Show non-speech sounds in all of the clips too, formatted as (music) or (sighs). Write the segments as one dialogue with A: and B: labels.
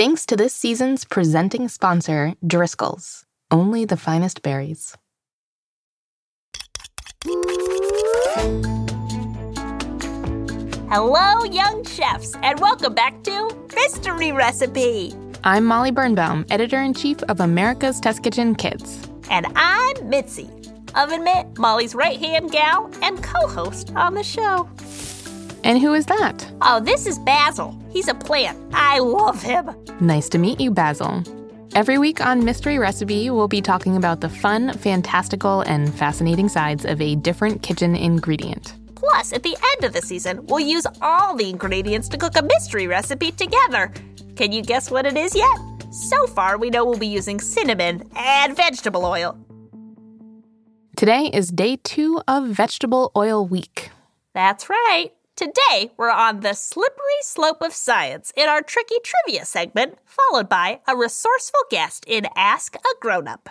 A: Thanks to this season's presenting sponsor, Driscoll's. Only the finest berries.
B: Hello, young chefs, and welcome back to Mystery Recipe.
A: I'm Molly Birnbaum, editor in chief of America's Test Kitchen Kids.
B: And I'm Mitzi, Oven Mitt, Molly's right hand gal and co host on the show.
A: And who is that?
B: Oh, this is Basil. He's a plant. I love him.
A: Nice to meet you, Basil. Every week on Mystery Recipe, we'll be talking about the fun, fantastical, and fascinating sides of a different kitchen ingredient.
B: Plus, at the end of the season, we'll use all the ingredients to cook a mystery recipe together. Can you guess what it is yet? So far, we know we'll be using cinnamon and vegetable oil.
A: Today is day two of Vegetable Oil Week.
B: That's right. Today, we're on the slippery slope of science in our tricky trivia segment, followed by a resourceful guest in Ask a Grown Up.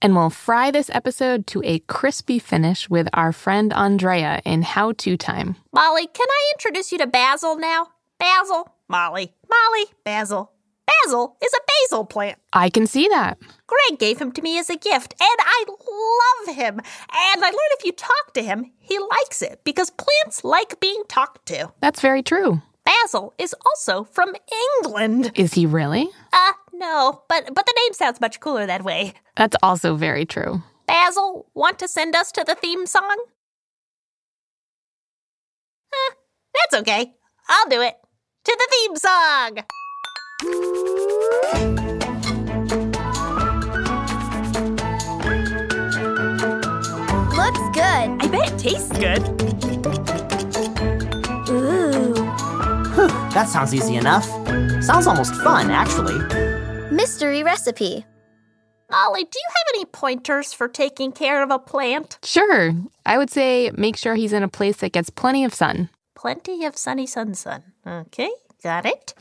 A: And we'll fry this episode to a crispy finish with our friend Andrea in How To Time.
B: Molly, can I introduce you to Basil now? Basil, Molly, Molly, Basil. Basil is a basil plant.
A: I can see that.
B: Greg gave him to me as a gift, and I love him. And I learned if you talk to him, he likes it because plants like being talked to.
A: That's very true.
B: Basil is also from England.
A: Is he really?
B: Uh, no, but but the name sounds much cooler that way.
A: That's also very true.
B: Basil, want to send us to the theme song? Eh, that's okay. I'll do it. To the theme song!
C: Looks good.
B: I bet it tastes good.
C: Ooh.
D: Whew, that sounds easy enough. Sounds almost fun, actually.
C: Mystery recipe.
B: Molly, do you have any pointers for taking care of a plant?
A: Sure. I would say make sure he's in a place that gets plenty of sun.
B: Plenty of sunny sun sun. Okay, got it.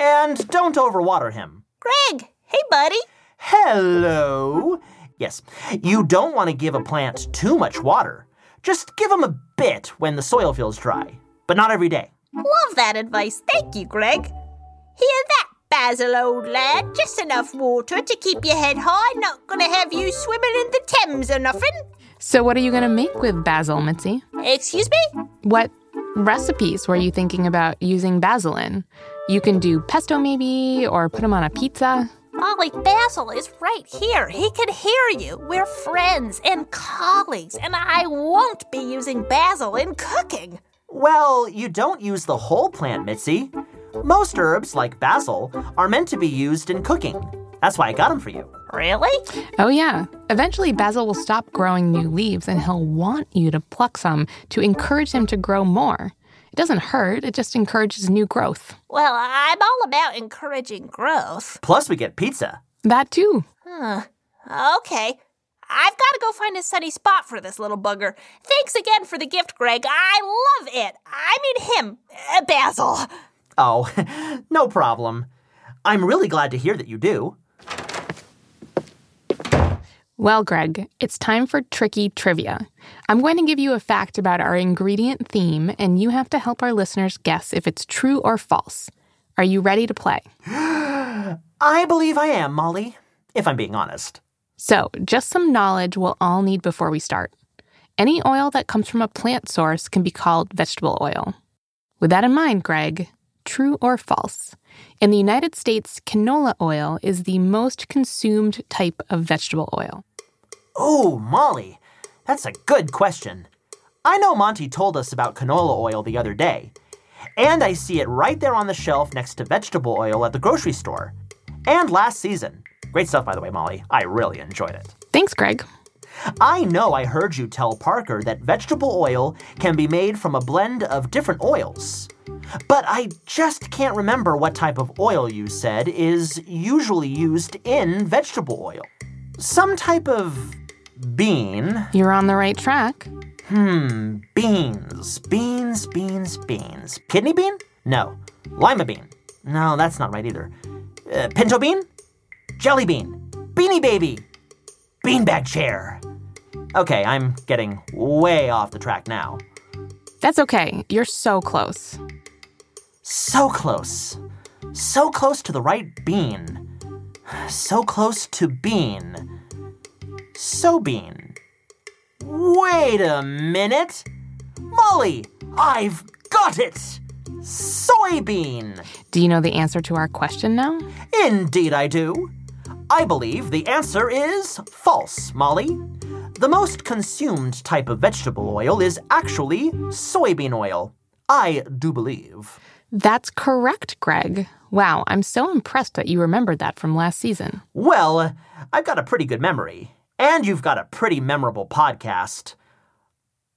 D: And don't overwater him.
B: Greg, hey buddy.
D: Hello. Yes, you don't want to give a plant too much water. Just give them a bit when the soil feels dry, but not every day.
B: Love that advice. Thank you, Greg. Hear that, Basil, old lad? Just enough water to keep your head high. Not gonna have you swimming in the Thames or nothing.
A: So, what are you going to make with basil, Mitzi?
B: Excuse me?
A: What recipes were you thinking about using basil in? You can do pesto, maybe, or put them on a pizza.
B: Molly, Basil is right here. He can hear you. We're friends and colleagues, and I won't be using basil in cooking.
D: Well, you don't use the whole plant, Mitzi. Most herbs, like basil, are meant to be used in cooking. That's why I got them for you.
B: Really?
A: Oh, yeah. Eventually, basil will stop growing new leaves and he'll want you to pluck some to encourage him to grow more. It doesn't hurt, it just encourages new growth.
B: Well, I'm all about encouraging growth.
D: Plus, we get pizza.
A: That too.
B: Huh. Okay. I've got to go find a sunny spot for this little bugger. Thanks again for the gift, Greg. I love it. I mean him, uh, Basil.
D: Oh, (laughs) no problem. I'm really glad to hear that you do.
A: Well, Greg, it's time for tricky trivia. I'm going to give you a fact about our ingredient theme, and you have to help our listeners guess if it's true or false. Are you ready to play? (gasps)
D: I believe I am, Molly, if I'm being honest.
A: So, just some knowledge we'll all need before we start. Any oil that comes from a plant source can be called vegetable oil. With that in mind, Greg, true or false? In the United States, canola oil is the most consumed type of vegetable oil.
D: Oh, Molly, that's a good question. I know Monty told us about canola oil the other day, and I see it right there on the shelf next to vegetable oil at the grocery store. And last season. Great stuff, by the way, Molly. I really enjoyed it.
A: Thanks, Greg.
D: I know I heard you tell Parker that vegetable oil can be made from a blend of different oils. But I just can't remember what type of oil you said is usually used in vegetable oil. Some type of bean.
A: You're on the right track.
D: Hmm, beans. Beans, beans, beans. Kidney bean? No. Lima bean? No, that's not right either. Uh, pinto bean? Jelly bean? Beanie baby? Beanbag chair? Okay, I'm getting way off the track now.
A: That's okay. You're so close.
D: So close. So close to the right bean. So close to bean. So bean. Wait a minute. Molly, I've got it! Soybean!
A: Do you know the answer to our question now?
D: Indeed, I do. I believe the answer is false, Molly. The most consumed type of vegetable oil is actually soybean oil. I do believe.
A: That's correct, Greg. Wow, I'm so impressed that you remembered that from last season.
D: Well, I've got a pretty good memory. And you've got a pretty memorable podcast.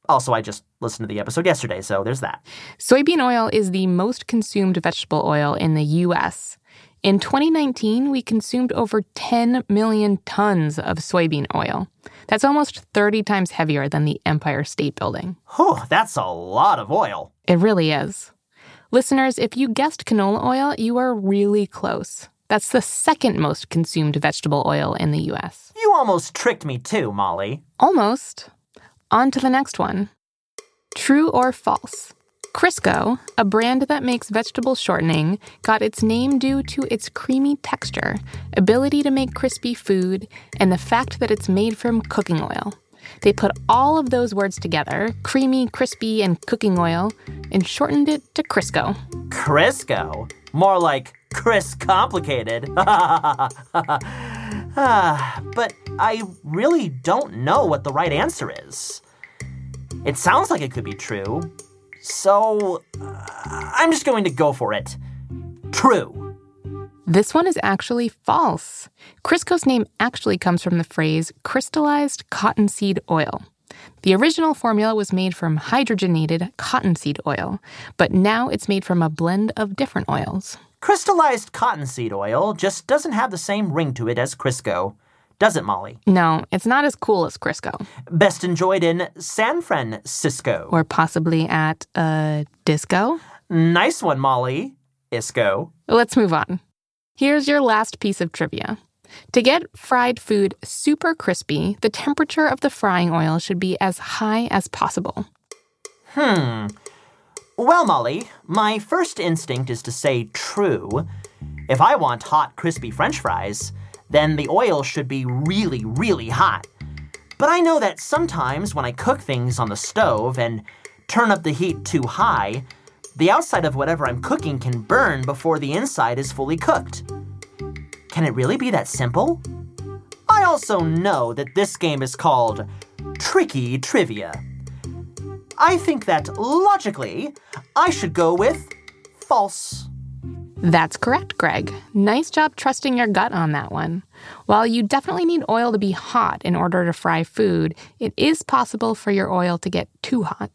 D: Also, I just listened to the episode yesterday, so there's that.
A: Soybean oil is the most consumed vegetable oil in the U.S. In 2019, we consumed over 10 million tons of soybean oil. That's almost 30 times heavier than the Empire State Building.
D: Whew, that's a lot of oil.
A: It really is. Listeners, if you guessed canola oil, you are really close. That's the second most consumed vegetable oil in the US.
D: You almost tricked me too, Molly.
A: Almost. On to the next one. True or false? Crisco, a brand that makes vegetable shortening, got its name due to its creamy texture, ability to make crispy food, and the fact that it's made from cooking oil. They put all of those words together creamy, crispy, and cooking oil and shortened it to Crisco.
D: Crisco? More like Chris Complicated. (laughs) But I really don't know what the right answer is. It sounds like it could be true, so uh, I'm just going to go for it. True.
A: This one is actually false. Crisco's name actually comes from the phrase crystallized cottonseed oil. The original formula was made from hydrogenated cottonseed oil, but now it's made from a blend of different oils.
D: Crystallized cottonseed oil just doesn't have the same ring to it as Crisco, does it, Molly?
A: No, it's not as cool as Crisco,
D: Best enjoyed in San Francisco.
A: or possibly at a disco.
D: Nice one, Molly. Isco.
A: Let's move on. Here's your last piece of trivia. To get fried food super crispy, the temperature of the frying oil should be as high as possible.
D: Hmm. Well, Molly, my first instinct is to say true. If I want hot, crispy french fries, then the oil should be really, really hot. But I know that sometimes when I cook things on the stove and turn up the heat too high, the outside of whatever I'm cooking can burn before the inside is fully cooked. Can it really be that simple? I also know that this game is called Tricky Trivia. I think that logically, I should go with false.
A: That's correct, Greg. Nice job trusting your gut on that one. While you definitely need oil to be hot in order to fry food, it is possible for your oil to get too hot.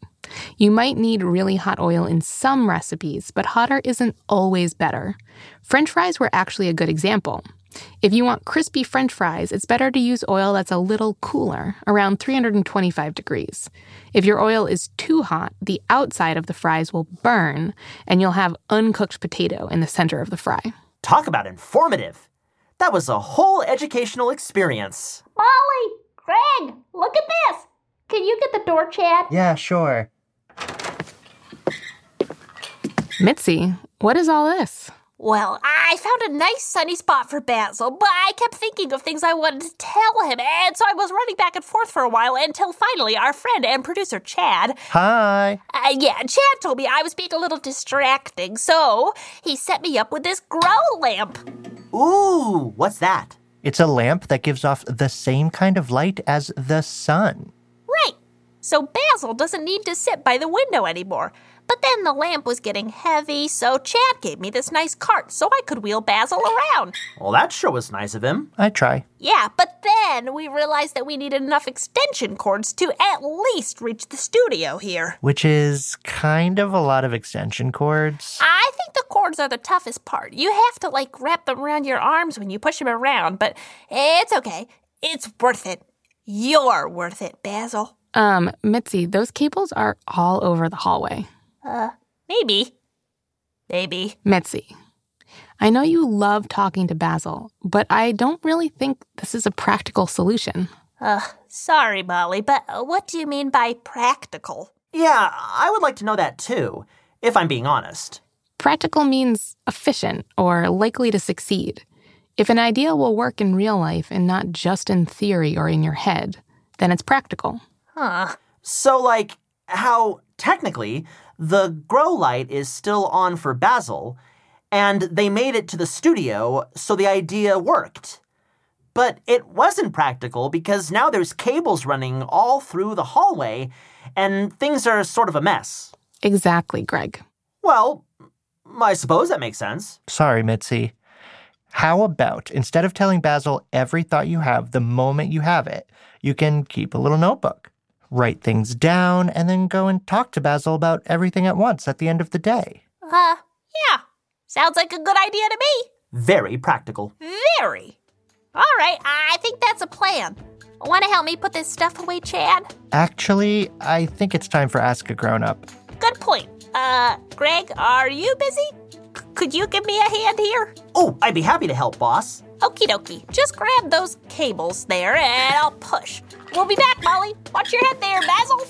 A: You might need really hot oil in some recipes, but hotter isn't always better. French fries were actually a good example. If you want crispy french fries, it's better to use oil that's a little cooler, around 325 degrees. If your oil is too hot, the outside of the fries will burn, and you'll have uncooked potato in the center of the fry.
D: Talk about informative. That was a whole educational experience.
B: Molly, Greg, look at this. Can you get the door, Chad?
E: Yeah, sure.
A: Mitzi, what is all this?
B: Well, I found a nice sunny spot for Basil, but I kept thinking of things I wanted to tell him, and so I was running back and forth for a while until finally our friend and producer Chad.
E: Hi.
B: Uh, yeah, Chad told me I was being a little distracting, so he set me up with this grow lamp.
D: Ooh, what's that?
E: It's a lamp that gives off the same kind of light as the sun.
B: Right. So Basil doesn't need to sit by the window anymore. But then the lamp was getting heavy, so Chad gave me this nice cart so I could wheel Basil around.
D: Well, that sure was nice of him.
E: I try.
B: Yeah, but then we realized that we needed enough extension cords to at least reach the studio here.
E: Which is kind of a lot of extension cords.
B: I think the cords are the toughest part. You have to like wrap them around your arms when you push them around, but it's okay. It's worth it. You're worth it, Basil.
A: Um, Mitzi, those cables are all over the hallway.
B: Uh, maybe. Maybe.
A: Mitzi, I know you love talking to Basil, but I don't really think this is a practical solution.
B: Uh, sorry, Molly, but what do you mean by practical?
D: Yeah, I would like to know that too, if I'm being honest.
A: Practical means efficient or likely to succeed. If an idea will work in real life and not just in theory or in your head, then it's practical.
B: Huh.
D: So, like, how technically the grow light is still on for Basil, and they made it to the studio, so the idea worked. But it wasn't practical because now there's cables running all through the hallway, and things are sort of a mess.
A: Exactly, Greg.
D: Well, I suppose that makes sense.
E: Sorry, Mitzi. How about instead of telling Basil every thought you have the moment you have it, you can keep a little notebook, write things down, and then go and talk to Basil about everything at once at the end of the day.
B: Uh, yeah. Sounds like a good idea to me.
D: Very practical.
B: Very. All right, I think that's a plan. Want to help me put this stuff away, Chad?
E: Actually, I think it's time for Ask a Grown Up.
B: Good point. Uh, Greg, are you busy? C- could you give me a hand here?
D: Oh, I'd be happy to help, boss.
B: Okie dokie. Just grab those cables there and I'll push. We'll be back, Molly. Watch your head there, Basil.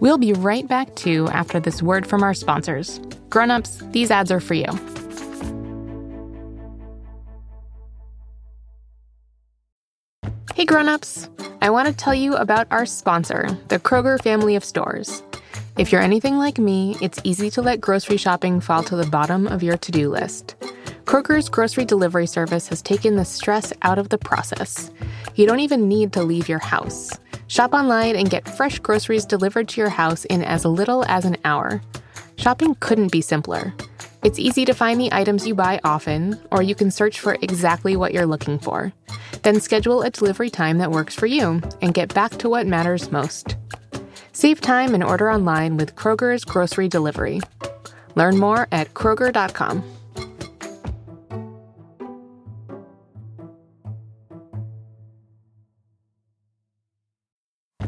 A: We'll be right back too after this word from our sponsors. Grown-ups, these ads are for you. Hey grown-ups, I want to tell you about our sponsor, the Kroger family of stores. If you're anything like me, it's easy to let grocery shopping fall to the bottom of your to-do list. Kroger's grocery delivery service has taken the stress out of the process. You don't even need to leave your house. Shop online and get fresh groceries delivered to your house in as little as an hour. Shopping couldn't be simpler. It's easy to find the items you buy often, or you can search for exactly what you're looking for. Then schedule a delivery time that works for you and get back to what matters most. Save time and order online with Kroger's grocery delivery. Learn more at Kroger.com.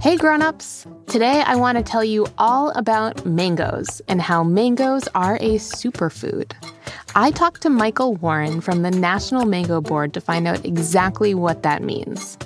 A: Hey grown-ups! Today I want to tell you all about mangoes and how mangoes are a superfood. I talked to Michael Warren from the National Mango Board to find out exactly what that means.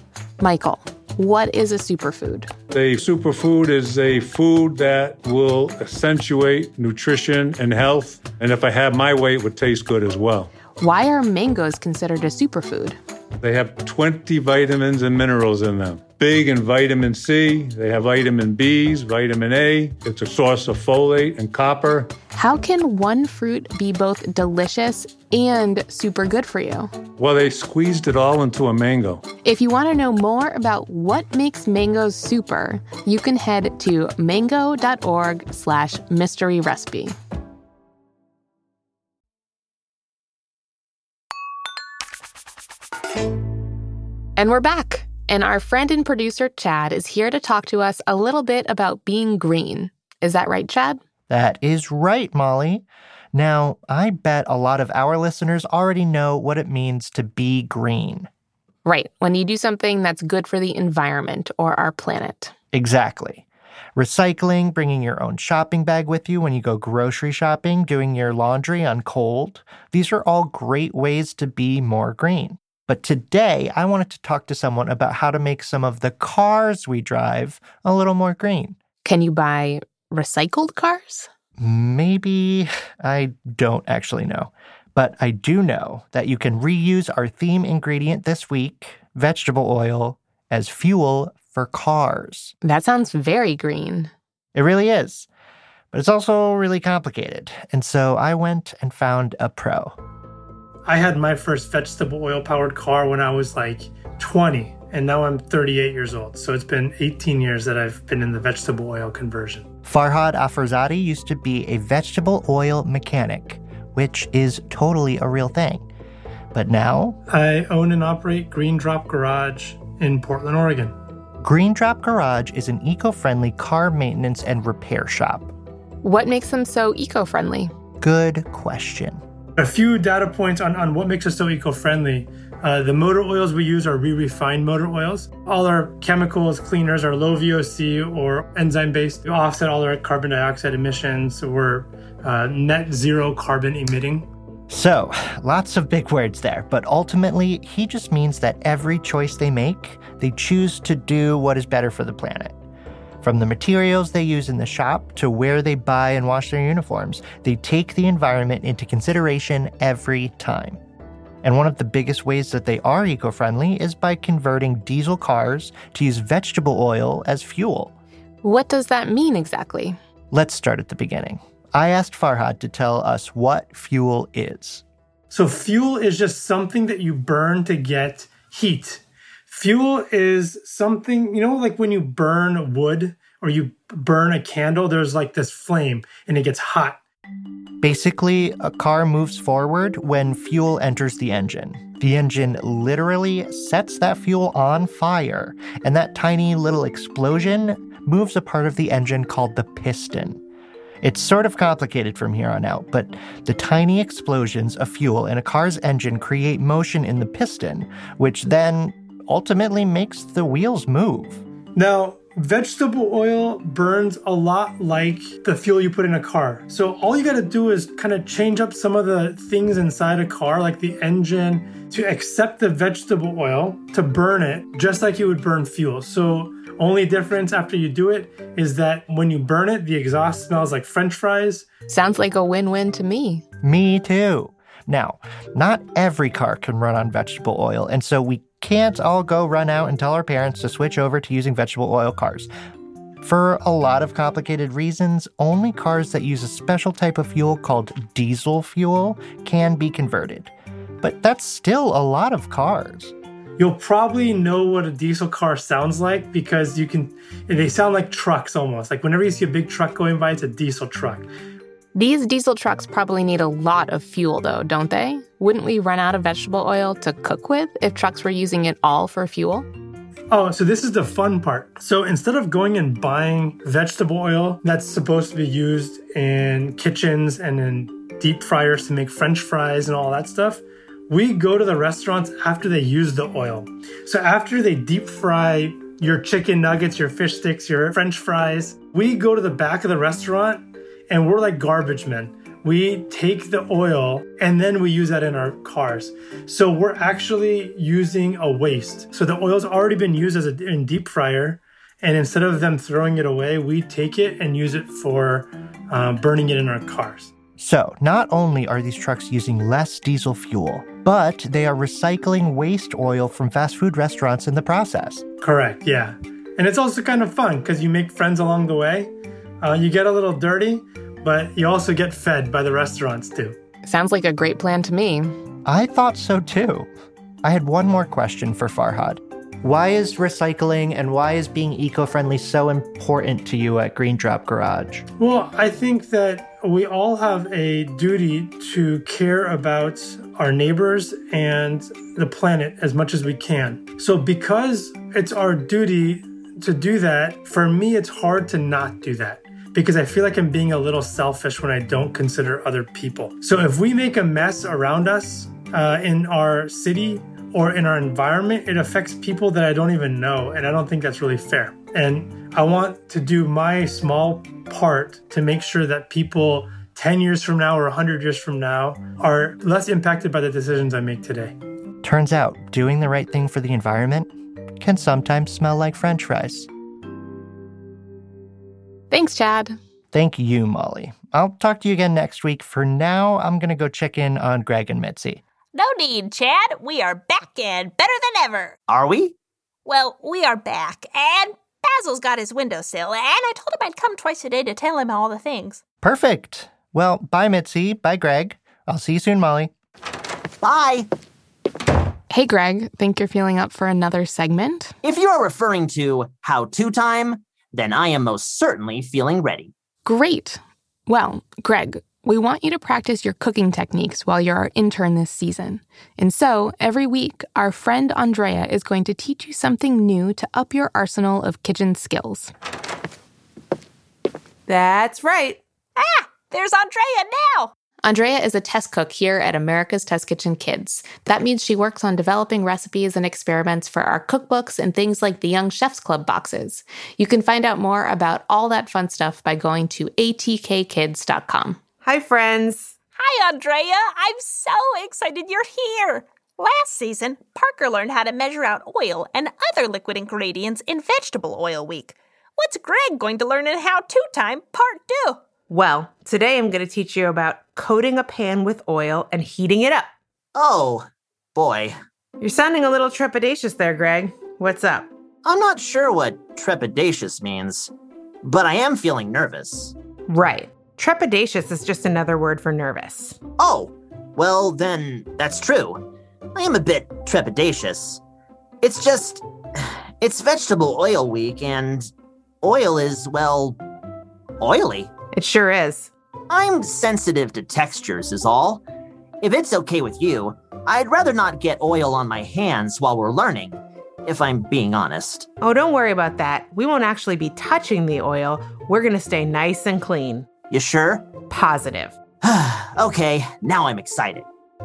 A: Michael, what is a superfood?
F: A superfood is a food that will accentuate nutrition and health, and if I had my way, it would taste good as well.
A: Why are mangoes considered a superfood?
F: They have 20 vitamins and minerals in them. Big in vitamin C, they have vitamin B's, vitamin A. It's a source of folate and copper.
A: How can one fruit be both delicious and super good for you?
F: Well, they squeezed it all into a mango.
A: If you want to know more about what makes mangoes super, you can head to mango.org slash mystery recipe. And we're back. And our friend and producer, Chad, is here to talk to us a little bit about being green. Is that right, Chad?
E: That is right, Molly. Now, I bet a lot of our listeners already know what it means to be green.
A: Right, when you do something that's good for the environment or our planet.
E: Exactly. Recycling, bringing your own shopping bag with you when you go grocery shopping, doing your laundry on cold. These are all great ways to be more green. But today, I wanted to talk to someone about how to make some of the cars we drive a little more green.
A: Can you buy recycled cars?
E: Maybe I don't actually know. But I do know that you can reuse our theme ingredient this week, vegetable oil, as fuel for cars.
A: That sounds very green.
E: It really is. But it's also really complicated. And so I went and found a pro.
G: I had my first vegetable oil powered car when I was like 20, and now I'm 38 years old. So it's been 18 years that I've been in the vegetable oil conversion.
E: Farhad Afrozadi used to be a vegetable oil mechanic, which is totally a real thing. But now,
G: I own and operate Green Drop Garage in Portland, Oregon.
E: Green Drop Garage is an eco friendly car maintenance and repair shop.
A: What makes them so eco friendly?
E: Good question.
G: A few data points on, on what makes us so eco friendly. Uh, the motor oils we use are re refined motor oils. All our chemicals, cleaners are low VOC or enzyme based to offset all our carbon dioxide emissions. So We're uh, net zero carbon emitting.
E: So, lots of big words there, but ultimately, he just means that every choice they make, they choose to do what is better for the planet. From the materials they use in the shop to where they buy and wash their uniforms, they take the environment into consideration every time. And one of the biggest ways that they are eco friendly is by converting diesel cars to use vegetable oil as fuel.
A: What does that mean exactly?
E: Let's start at the beginning. I asked Farhad to tell us what fuel is.
G: So, fuel is just something that you burn to get heat. Fuel is something, you know, like when you burn wood or you burn a candle, there's like this flame and it gets hot.
E: Basically, a car moves forward when fuel enters the engine. The engine literally sets that fuel on fire, and that tiny little explosion moves a part of the engine called the piston. It's sort of complicated from here on out, but the tiny explosions of fuel in a car's engine create motion in the piston, which then ultimately makes the wheels move.
G: Now, vegetable oil burns a lot like the fuel you put in a car. So all you got to do is kind of change up some of the things inside a car, like the engine, to accept the vegetable oil to burn it just like you would burn fuel. So only difference after you do it is that when you burn it, the exhaust smells like french fries.
A: Sounds like a win win to me.
E: Me too. Now, not every car can run on vegetable oil, and so we can't all go run out and tell our parents to switch over to using vegetable oil cars. For a lot of complicated reasons, only cars that use a special type of fuel called diesel fuel can be converted. But that's still a lot of cars.
G: You'll probably know what a diesel car sounds like because you can, they sound like trucks almost. Like whenever you see a big truck going by, it's a diesel truck.
A: These diesel trucks probably need a lot of fuel, though, don't they? Wouldn't we run out of vegetable oil to cook with if trucks were using it all for fuel?
G: Oh, so this is the fun part. So instead of going and buying vegetable oil that's supposed to be used in kitchens and in deep fryers to make french fries and all that stuff, we go to the restaurants after they use the oil. So after they deep fry your chicken nuggets, your fish sticks, your french fries, we go to the back of the restaurant and we're like garbage men. We take the oil and then we use that in our cars. So we're actually using a waste. So the oil's already been used as a in deep fryer, and instead of them throwing it away, we take it and use it for uh, burning it in our cars.
E: So, not only are these trucks using less diesel fuel, but they are recycling waste oil from fast food restaurants in the process.
G: Correct, yeah. And it's also kind of fun because you make friends along the way. Uh, you get a little dirty, but you also get fed by the restaurants too.
A: Sounds like a great plan to me.
E: I thought so too. I had one more question for Farhad. Why is recycling and why is being eco friendly so important to you at Green Drop Garage?
G: Well, I think that we all have a duty to care about our neighbors and the planet as much as we can. So, because it's our duty to do that, for me, it's hard to not do that because I feel like I'm being a little selfish when I don't consider other people. So, if we make a mess around us uh, in our city, or in our environment, it affects people that I don't even know. And I don't think that's really fair. And I want to do my small part to make sure that people 10 years from now or 100 years from now are less impacted by the decisions I make today.
E: Turns out, doing the right thing for the environment can sometimes smell like french fries.
A: Thanks, Chad.
E: Thank you, Molly. I'll talk to you again next week. For now, I'm going to go check in on Greg and Mitzi.
B: No need, Chad. We are back and better than ever.
D: Are we?
B: Well, we are back, and Basil's got his windowsill, and I told him I'd come twice a day to tell him all the things.
E: Perfect. Well, bye, Mitzi. Bye, Greg. I'll see you soon, Molly.
D: Bye.
A: Hey, Greg, think you're feeling up for another segment?
D: If you are referring to how to time, then I am most certainly feeling ready.
A: Great. Well, Greg, we want you to practice your cooking techniques while you're our intern this season. And so, every week, our friend Andrea is going to teach you something new to up your arsenal of kitchen skills.
H: That's right.
B: Ah, there's Andrea now.
A: Andrea is a test cook here at America's Test Kitchen Kids. That means she works on developing recipes and experiments for our cookbooks and things like the Young Chefs Club boxes. You can find out more about all that fun stuff by going to atkkids.com.
H: Hi, friends.
B: Hi, Andrea. I'm so excited you're here. Last season, Parker learned how to measure out oil and other liquid ingredients in Vegetable Oil Week. What's Greg going to learn in How To Time Part 2?
H: Well, today I'm going to teach you about coating a pan with oil and heating it up.
D: Oh, boy.
H: You're sounding a little trepidatious there, Greg. What's up?
D: I'm not sure what trepidatious means, but I am feeling nervous.
H: Right. Trepidatious is just another word for nervous.
D: Oh, well, then that's true. I am a bit trepidatious. It's just. (sighs) It's vegetable oil week, and oil is, well, oily.
H: It sure is.
D: I'm sensitive to textures, is all. If it's okay with you, I'd rather not get oil on my hands while we're learning, if I'm being honest.
H: Oh, don't worry about that. We won't actually be touching the oil. We're going to stay nice and clean.
D: You sure?
H: Positive. (sighs)
D: okay, now I'm excited.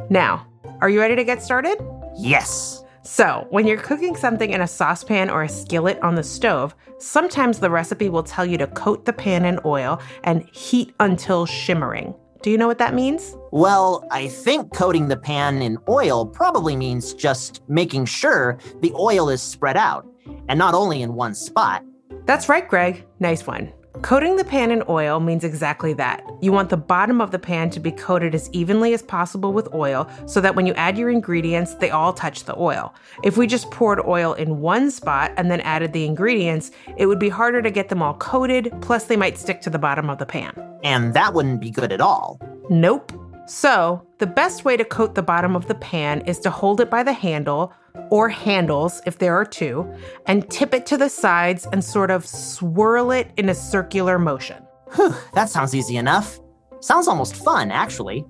H: Now, are you ready to get started?
D: Yes.
H: So, when you're cooking something in a saucepan or a skillet on the stove, sometimes the recipe will tell you to coat the pan in oil and heat until shimmering. Do you know what that means?
D: Well, I think coating the pan in oil probably means just making sure the oil is spread out and not only in one spot.
H: That's right, Greg. Nice one. Coating the pan in oil means exactly that. You want the bottom of the pan to be coated as evenly as possible with oil so that when you add your ingredients, they all touch the oil. If we just poured oil in one spot and then added the ingredients, it would be harder to get them all coated, plus, they might stick to the bottom of the pan.
D: And that wouldn't be good at all.
H: Nope. So, the best way to coat the bottom of the pan is to hold it by the handle, or handles if there are two, and tip it to the sides and sort of swirl it in a circular motion.
D: Whew, that sounds easy enough. Sounds almost fun, actually.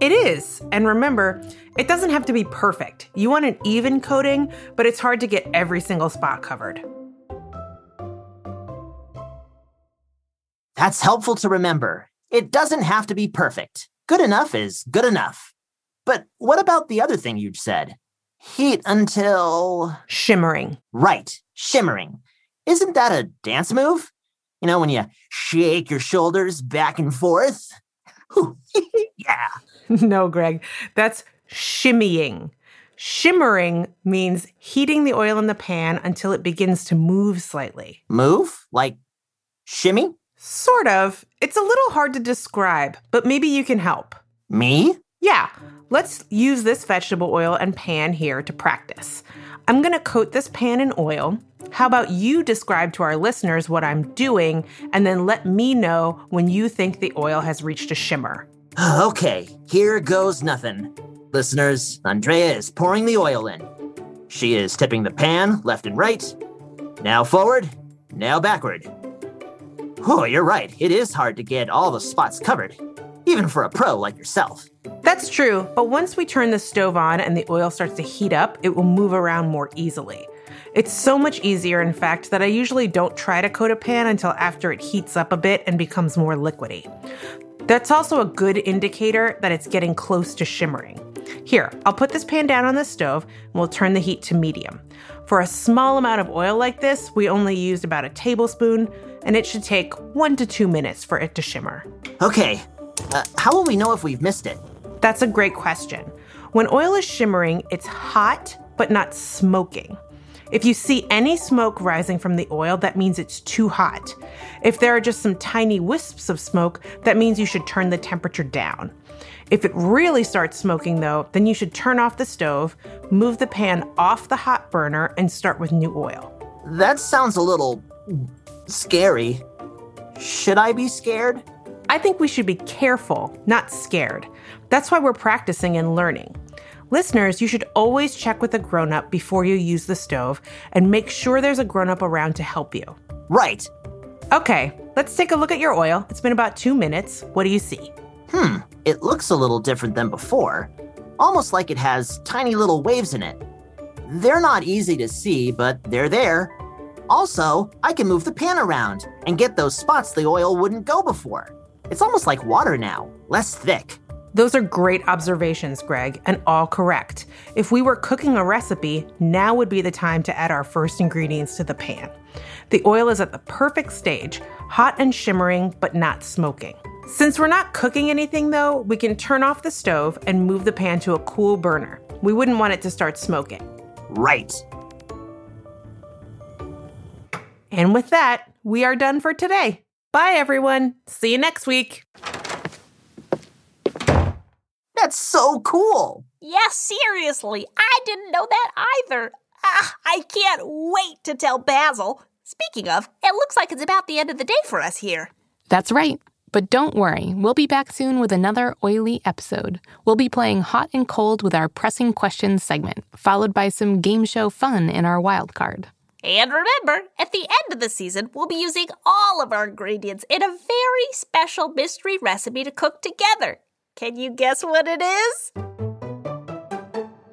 H: It is. And remember, it doesn't have to be perfect. You want an even coating, but it's hard to get every single spot covered.
D: That's helpful to remember. It doesn't have to be perfect. Good enough is good enough. But what about the other thing you'd said? Heat until.
H: Shimmering.
D: Right, shimmering. Isn't that a dance move? You know, when you shake your shoulders back and forth? (laughs) (laughs) Yeah. (laughs)
H: no, Greg, that's shimmying. Shimmering means heating the oil in the pan until it begins to move slightly.
D: Move? Like shimmy?
H: Sort of. It's a little hard to describe, but maybe you can help.
D: Me?
H: Yeah. Let's use this vegetable oil and pan here to practice. I'm going to coat this pan in oil. How about you describe to our listeners what I'm doing and then let me know when you think the oil has reached a shimmer? (gasps)
D: Okay, here goes nothing. Listeners, Andrea is pouring the oil in. She is tipping the pan left and right. Now forward, now backward. Oh, you're right. It is hard to get all the spots covered, even for a pro like yourself.
H: That's true, but once we turn the stove on and the oil starts to heat up, it will move around more easily. It's so much easier, in fact, that I usually don't try to coat a pan until after it heats up a bit and becomes more liquidy. That's also a good indicator that it's getting close to shimmering. Here, I'll put this pan down on the stove and we'll turn the heat to medium. For a small amount of oil like this, we only used about a tablespoon, and it should take one to two minutes for it to shimmer.
D: Okay, uh, how will we know if we've missed it?
H: That's a great question. When oil is shimmering, it's hot but not smoking. If you see any smoke rising from the oil, that means it's too hot. If there are just some tiny wisps of smoke, that means you should turn the temperature down. If it really starts smoking, though, then you should turn off the stove, move the pan off the hot burner, and start with new oil.
D: That sounds a little scary. Should I be scared?
H: I think we should be careful, not scared. That's why we're practicing and learning. Listeners, you should always check with a grown up before you use the stove and make sure there's a grown up around to help you.
D: Right.
H: Okay, let's take a look at your oil. It's been about two minutes. What do you see?
D: Hmm, it looks a little different than before. Almost like it has tiny little waves in it. They're not easy to see, but they're there. Also, I can move the pan around and get those spots the oil wouldn't go before. It's almost like water now, less thick.
H: Those are great observations, Greg, and all correct. If we were cooking a recipe, now would be the time to add our first ingredients to the pan. The oil is at the perfect stage, hot and shimmering, but not smoking. Since we're not cooking anything though, we can turn off the stove and move the pan to a cool burner. We wouldn't want it to start smoking.
D: Right.
H: And with that, we are done for today. Bye, everyone. See you next week.
D: That's so cool.
B: Yeah, seriously, I didn't know that either. Ah, I can't wait to tell Basil. Speaking of, it looks like it's about the end of the day for us here.
A: That's right. But don't worry, we'll be back soon with another oily episode. We'll be playing hot and cold with our pressing questions segment, followed by some game show fun in our wild card.
B: And remember, at the end of the season, we'll be using all of our ingredients in a very special mystery recipe to cook together. Can you guess what it is?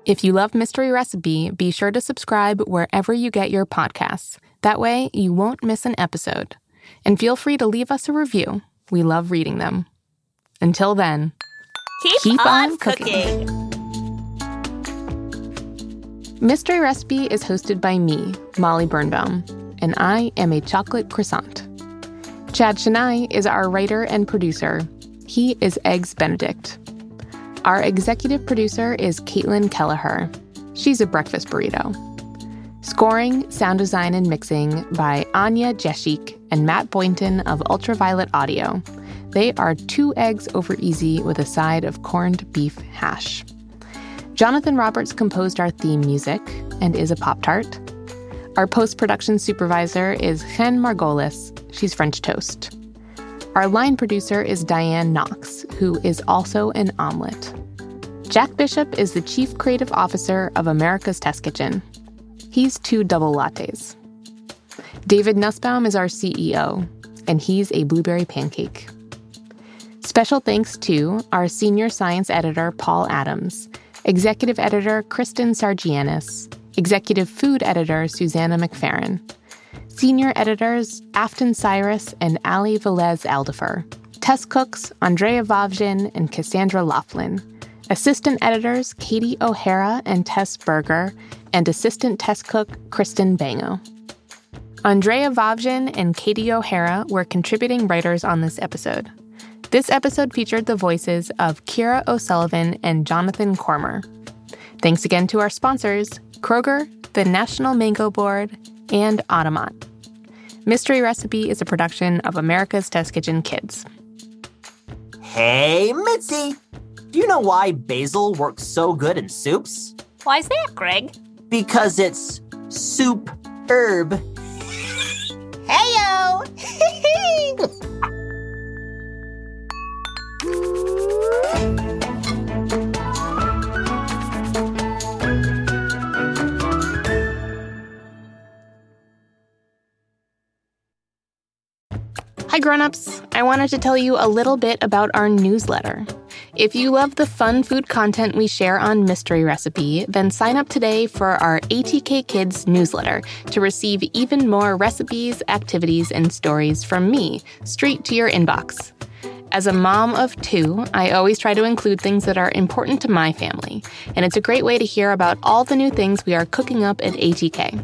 A: If you love Mystery Recipe, be sure to subscribe wherever you get your podcasts. That way, you won't miss an episode. And feel free to leave us a review. We love reading them. Until then,
B: Keep,
A: Keep
B: on,
A: on
B: cooking.
A: Mystery Recipe is hosted by me, Molly Birnbaum, and I am a chocolate croissant. Chad Chenail is our writer and producer. He is Eggs Benedict. Our executive producer is Caitlin Kelleher. She's a breakfast burrito. Scoring, sound design, and mixing by Anya Jeshik and Matt Boynton of Ultraviolet Audio. They are two eggs over easy with a side of corned beef hash. Jonathan Roberts composed our theme music and is a Pop Tart. Our post production supervisor is Jen Margolis. She's French toast. Our line producer is Diane Knox, who is also an omelet. Jack Bishop is the chief creative officer of America's Test Kitchen. He's two double lattes. David Nussbaum is our CEO, and he's a blueberry pancake. Special thanks to our senior science editor, Paul Adams, executive editor, Kristen Sargianis, executive food editor, Susanna McFerrin, senior editors, Afton Cyrus and Ali Velez Alderfer, test cooks, Andrea Wawrzyn and Cassandra Laughlin, assistant editors, Katie O'Hara and Tess Berger, and assistant test cook, Kristen Bango. Andrea Wawrzyn and Katie O'Hara were contributing writers on this episode. This episode featured the voices of Kira O'Sullivan and Jonathan Cormer. Thanks again to our sponsors, Kroger, the National Mango Board, and Automat. Mystery Recipe is a production of America's Test Kitchen Kids.
D: Hey, Mitzi. Do you know why basil works so good in soups?
B: Why's that, Greg?
D: Because it's soup herb.
B: Heyo! (laughs) (laughs)
A: Hi, grown-ups. I wanted to tell you a little bit about our newsletter. If you love the fun food content we share on Mystery Recipe, then sign up today for our ATK Kids newsletter to receive even more recipes, activities, and stories from me straight to your inbox. As a mom of two, I always try to include things that are important to my family, and it's a great way to hear about all the new things we are cooking up at ATK.